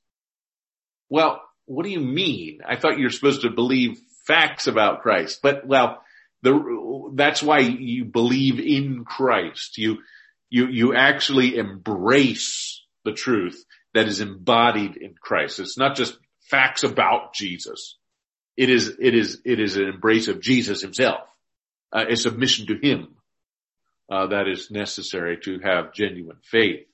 Well, what do you mean? I thought you're supposed to believe facts about Christ, but well, the, that's why you believe in Christ. You, you, you actually embrace the truth that is embodied in Christ. It's not just facts about Jesus. It is, it is, it is an embrace of Jesus himself, uh, a submission to him, uh, that is necessary to have genuine faith.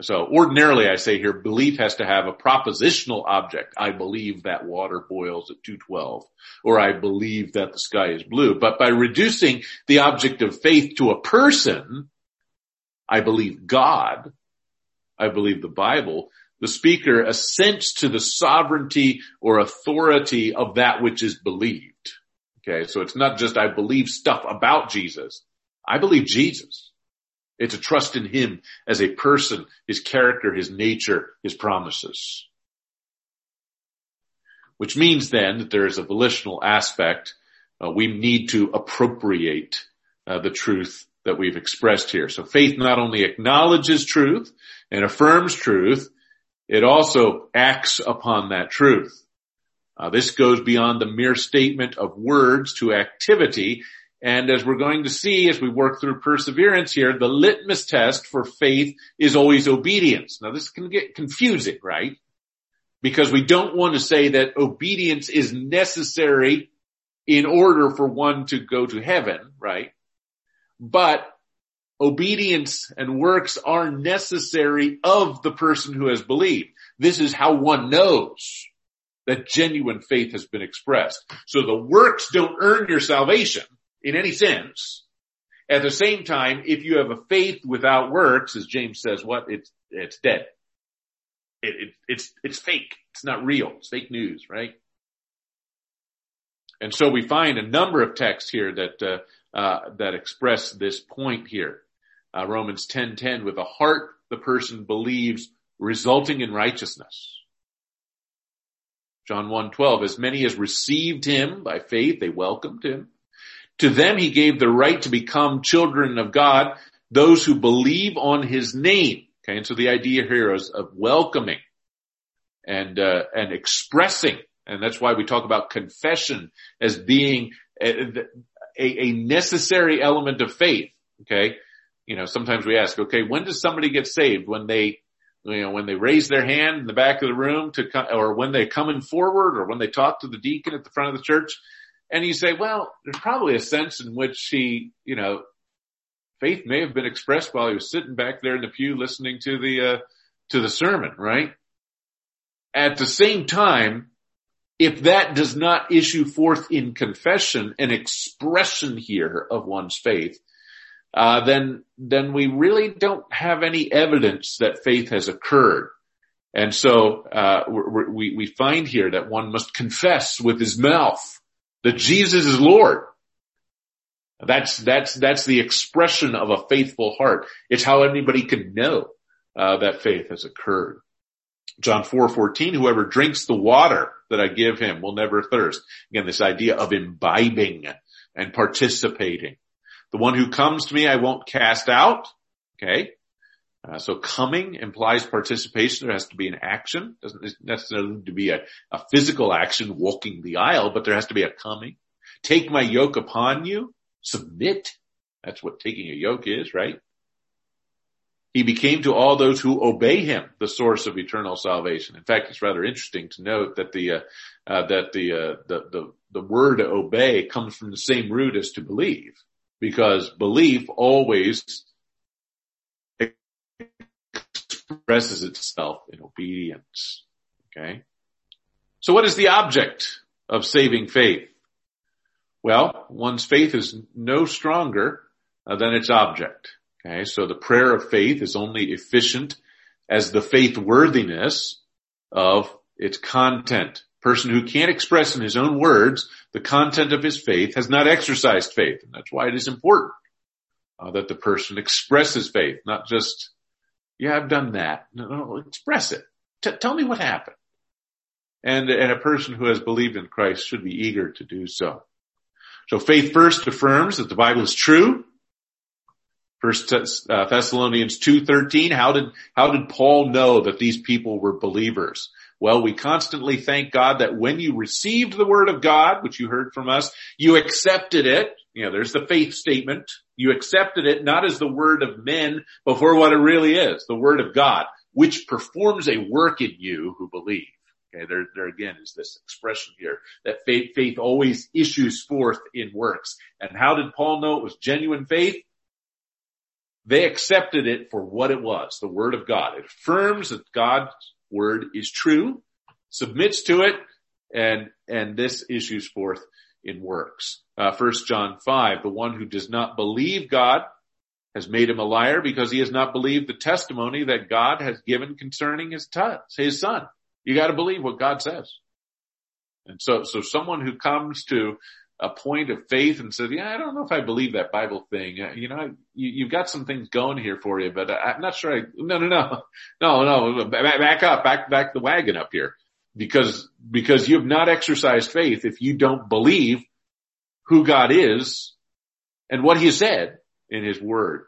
So ordinarily I say here, belief has to have a propositional object. I believe that water boils at 212 or I believe that the sky is blue. But by reducing the object of faith to a person, I believe God, I believe the Bible, the speaker assents to the sovereignty or authority of that which is believed. Okay. So it's not just I believe stuff about Jesus. I believe Jesus. It's a trust in him as a person, his character, his nature, his promises. Which means then that there is a volitional aspect. Uh, we need to appropriate uh, the truth that we've expressed here. So faith not only acknowledges truth and affirms truth, it also acts upon that truth. Uh, this goes beyond the mere statement of words to activity. And as we're going to see as we work through perseverance here, the litmus test for faith is always obedience. Now this can get confusing, right? Because we don't want to say that obedience is necessary in order for one to go to heaven, right? But obedience and works are necessary of the person who has believed. This is how one knows that genuine faith has been expressed. So the works don't earn your salvation in any sense. At the same time, if you have a faith without works, as James says, what? It's, it's dead. It, it, it's, it's fake. It's not real. It's fake news, right? And so we find a number of texts here that, uh, uh, that express this point here uh, Romans 10:10 with a heart the person believes resulting in righteousness. John 1:12 as many as received him by faith they welcomed him. To them he gave the right to become children of God, those who believe on his name. Okay, and so the idea here is of welcoming. and, uh, and expressing. And that's why we talk about confession as being a, a, a necessary element of faith. Okay. You know, sometimes we ask, okay, when does somebody get saved? When they, you know, when they raise their hand in the back of the room to come, or when they're coming forward or when they talk to the deacon at the front of the church. And you say, well, there's probably a sense in which he, you know, faith may have been expressed while he was sitting back there in the pew listening to the, uh, to the sermon, right? At the same time, if that does not issue forth in confession an expression here of one's faith, uh, then then we really don't have any evidence that faith has occurred. And so uh, we we find here that one must confess with his mouth that Jesus is Lord. That's that's that's the expression of a faithful heart. It's how anybody can know uh, that faith has occurred. John 4, 14, whoever drinks the water that I give him will never thirst. Again, this idea of imbibing and participating. The one who comes to me, I won't cast out. Okay. Uh, so coming implies participation. There has to be an action. Doesn't necessarily need to be a, a physical action walking the aisle, but there has to be a coming. Take my yoke upon you. Submit. That's what taking a yoke is, right? He became to all those who obey him the source of eternal salvation. In fact, it's rather interesting to note that the uh, uh, that the, uh, the the the word obey comes from the same root as to believe, because belief always expresses itself in obedience. Okay, so what is the object of saving faith? Well, one's faith is no stronger uh, than its object. Okay, so the prayer of faith is only efficient as the faith worthiness of its content. Person who can't express in his own words the content of his faith has not exercised faith. And that's why it is important uh, that the person expresses faith, not just, yeah, I've done that. No, no express it. T- tell me what happened. And, and a person who has believed in Christ should be eager to do so. So faith first affirms that the Bible is true First uh, Thessalonians 2:13 how did how did Paul know that these people were believers? Well, we constantly thank God that when you received the word of God, which you heard from us, you accepted it. You know, there's the faith statement. You accepted it not as the word of men, but for what it really is, the word of God, which performs a work in you who believe. Okay, there, there again is this expression here that faith, faith always issues forth in works. And how did Paul know it was genuine faith? They accepted it for what it was, the word of God. It affirms that God's word is true, submits to it, and, and this issues forth in works. Uh, 1 John 5, the one who does not believe God has made him a liar because he has not believed the testimony that God has given concerning his, t- his son. You gotta believe what God says. And so, so someone who comes to a point of faith and said, yeah, I don't know if I believe that Bible thing. Uh, you know, you, have got some things going here for you, but I, am not sure I, no, no, no, no, no, back up, back, back the wagon up here because, because you have not exercised faith if you don't believe who God is and what he said in his word.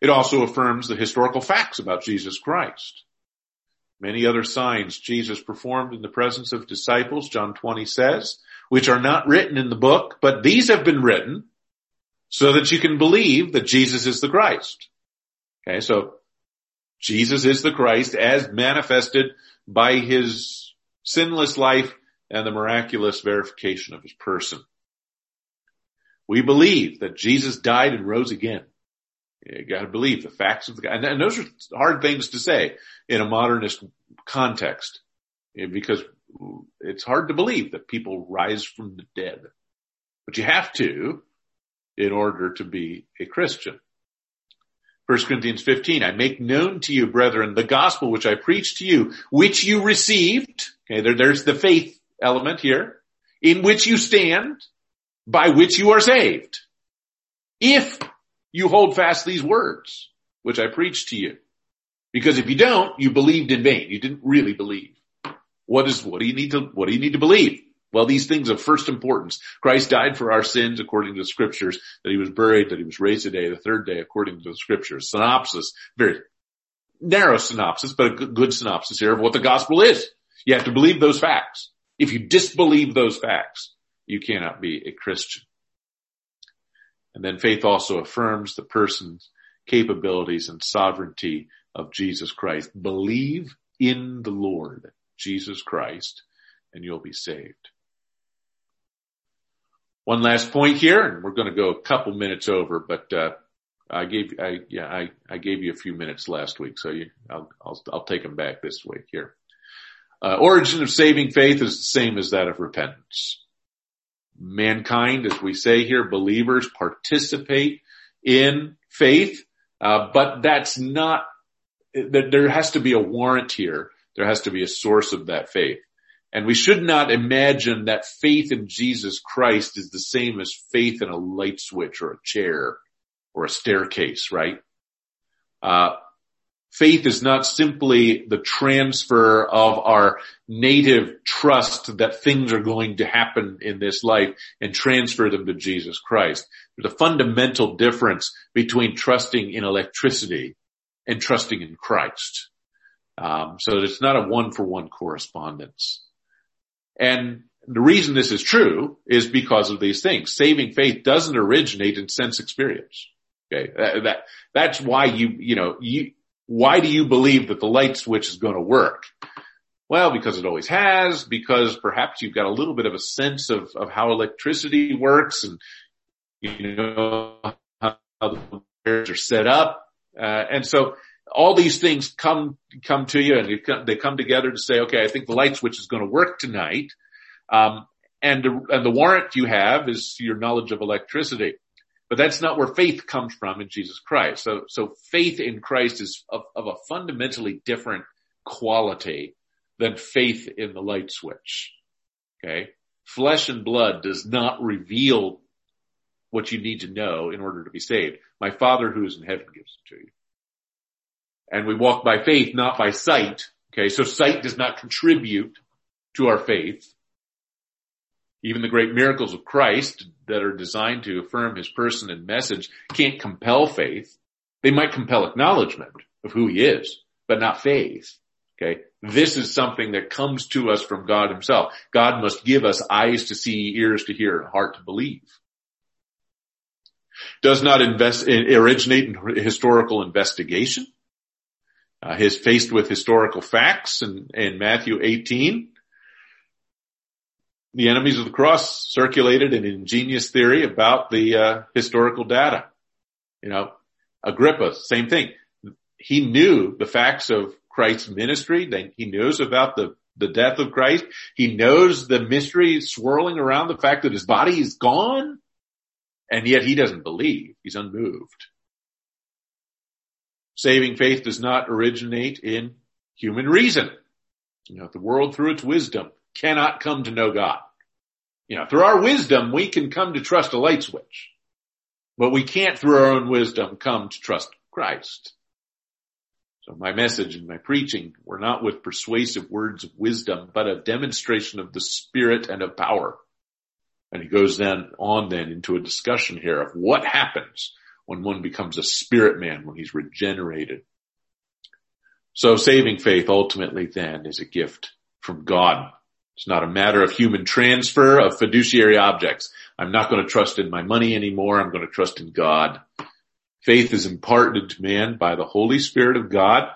It also affirms the historical facts about Jesus Christ. Many other signs Jesus performed in the presence of disciples, John 20 says, which are not written in the book, but these have been written so that you can believe that Jesus is the Christ. Okay, so Jesus is the Christ as manifested by his sinless life and the miraculous verification of his person. We believe that Jesus died and rose again. You gotta believe the facts of the. And those are hard things to say in a modernist context because it's hard to believe that people rise from the dead, but you have to in order to be a Christian. 1 Corinthians 15, I make known to you, brethren, the gospel which I preached to you, which you received. Okay, there, there's the faith element here, in which you stand, by which you are saved. If you hold fast these words, which I preached to you. Because if you don't, you believed in vain. You didn't really believe. What is, what do you need to, what do you need to believe? Well, these things of first importance. Christ died for our sins according to the scriptures, that he was buried, that he was raised today, the third day according to the scriptures. Synopsis, very, narrow synopsis, but a good synopsis here of what the gospel is. You have to believe those facts. If you disbelieve those facts, you cannot be a Christian. And then faith also affirms the person's capabilities and sovereignty of Jesus Christ. Believe in the Lord Jesus Christ and you'll be saved. One last point here, and we're going to go a couple minutes over, but uh, I gave I yeah I, I gave you a few minutes last week, so you I'll I'll, I'll take them back this week here. Uh, origin of saving faith is the same as that of repentance. Mankind, as we say here, believers participate in faith, uh, but that's not. There has to be a warrant here. There has to be a source of that faith. And we should not imagine that faith in Jesus Christ is the same as faith in a light switch or a chair or a staircase, right? Uh, faith is not simply the transfer of our native trust that things are going to happen in this life and transfer them to Jesus Christ. There's a fundamental difference between trusting in electricity and trusting in Christ. Um, so it's not a one for one correspondence. And the reason this is true is because of these things. Saving faith doesn't originate in sense experience. Okay. That, that, that's why you, you know, you, why do you believe that the light switch is going to work? Well, because it always has, because perhaps you've got a little bit of a sense of, of how electricity works and, you know, how the wires are set up. Uh, and so all these things come, come to you and they come together to say, okay, I think the light switch is going to work tonight. Um, and, and the warrant you have is your knowledge of electricity. But that's not where faith comes from in Jesus Christ. So, so faith in Christ is of, of a fundamentally different quality than faith in the light switch. Okay. Flesh and blood does not reveal what you need to know in order to be saved. My father who is in heaven gives it to you and we walk by faith, not by sight. Okay. So sight does not contribute to our faith. Even the great miracles of Christ that are designed to affirm his person and message can't compel faith. They might compel acknowledgement of who he is, but not faith. Okay. This is something that comes to us from God himself. God must give us eyes to see, ears to hear, and heart to believe. Does not invest, originate in historical investigation. Uh, his faced with historical facts in, in Matthew 18. The enemies of the cross circulated an ingenious theory about the uh, historical data. You know, Agrippa, same thing. He knew the facts of Christ's ministry. He knows about the, the death of Christ. He knows the mystery swirling around the fact that his body is gone. And yet he doesn't believe. He's unmoved. Saving faith does not originate in human reason. You know, the world through its wisdom cannot come to know God. You know, through our wisdom, we can come to trust a light switch, but we can't through our own wisdom come to trust Christ. So my message and my preaching were not with persuasive words of wisdom, but a demonstration of the spirit and of power. And he goes then on then into a discussion here of what happens when one becomes a spirit man, when he's regenerated. So saving faith ultimately then is a gift from God. It's not a matter of human transfer of fiduciary objects. I'm not going to trust in my money anymore. I'm going to trust in God. Faith is imparted to man by the Holy Spirit of God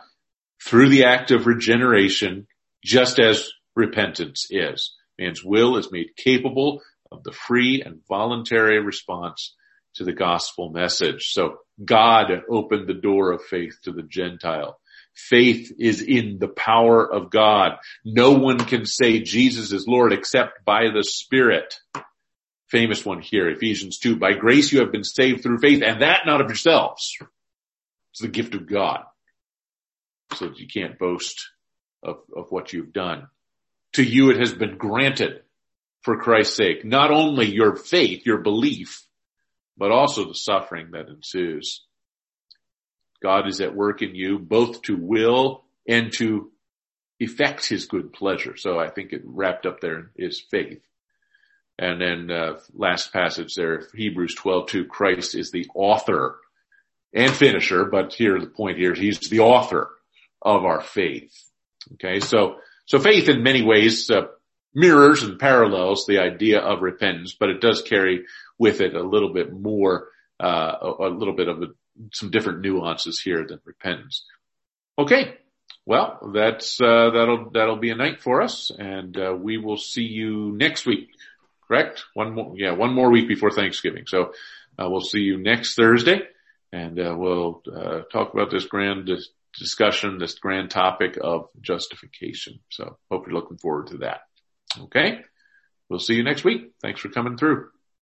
through the act of regeneration, just as repentance is. Man's will is made capable of the free and voluntary response to the gospel message. So God opened the door of faith to the Gentile. Faith is in the power of God. No one can say Jesus is Lord except by the Spirit. Famous one here, Ephesians 2. By grace you have been saved through faith and that not of yourselves. It's the gift of God. So that you can't boast of, of what you've done. To you it has been granted for Christ's sake. Not only your faith, your belief, but also the suffering that ensues. God is at work in you both to will and to effect his good pleasure. So I think it wrapped up there is faith. And then uh, last passage there, Hebrews 12, 2, Christ is the author and finisher, but here the point here, he's the author of our faith. Okay. So, so faith in many ways, uh, mirrors and parallels the idea of repentance, but it does carry with it a little bit more, uh, a, a little bit of a, some different nuances here than repentance. Okay. Well, that's, uh, that'll, that'll be a night for us and, uh, we will see you next week. Correct? One more, yeah, one more week before Thanksgiving. So, uh, we'll see you next Thursday and, uh, we'll, uh, talk about this grand dis- discussion, this grand topic of justification. So hope you're looking forward to that. Okay. We'll see you next week. Thanks for coming through.